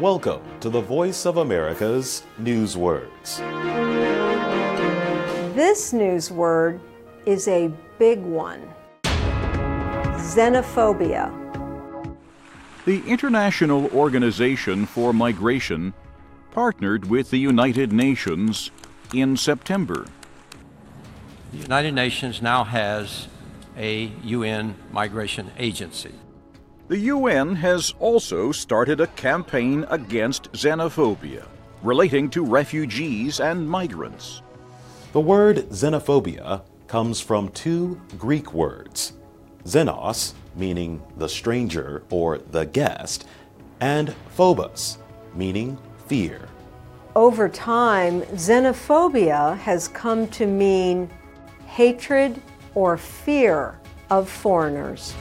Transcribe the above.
Welcome to the Voice of America's Newswords. This news word is a big one xenophobia. The International Organization for Migration partnered with the United Nations in September. The United Nations now has a UN migration agency. The UN has also started a campaign against xenophobia relating to refugees and migrants. The word xenophobia comes from two Greek words xenos, meaning the stranger or the guest, and phobos, meaning fear. Over time, xenophobia has come to mean hatred or fear of foreigners.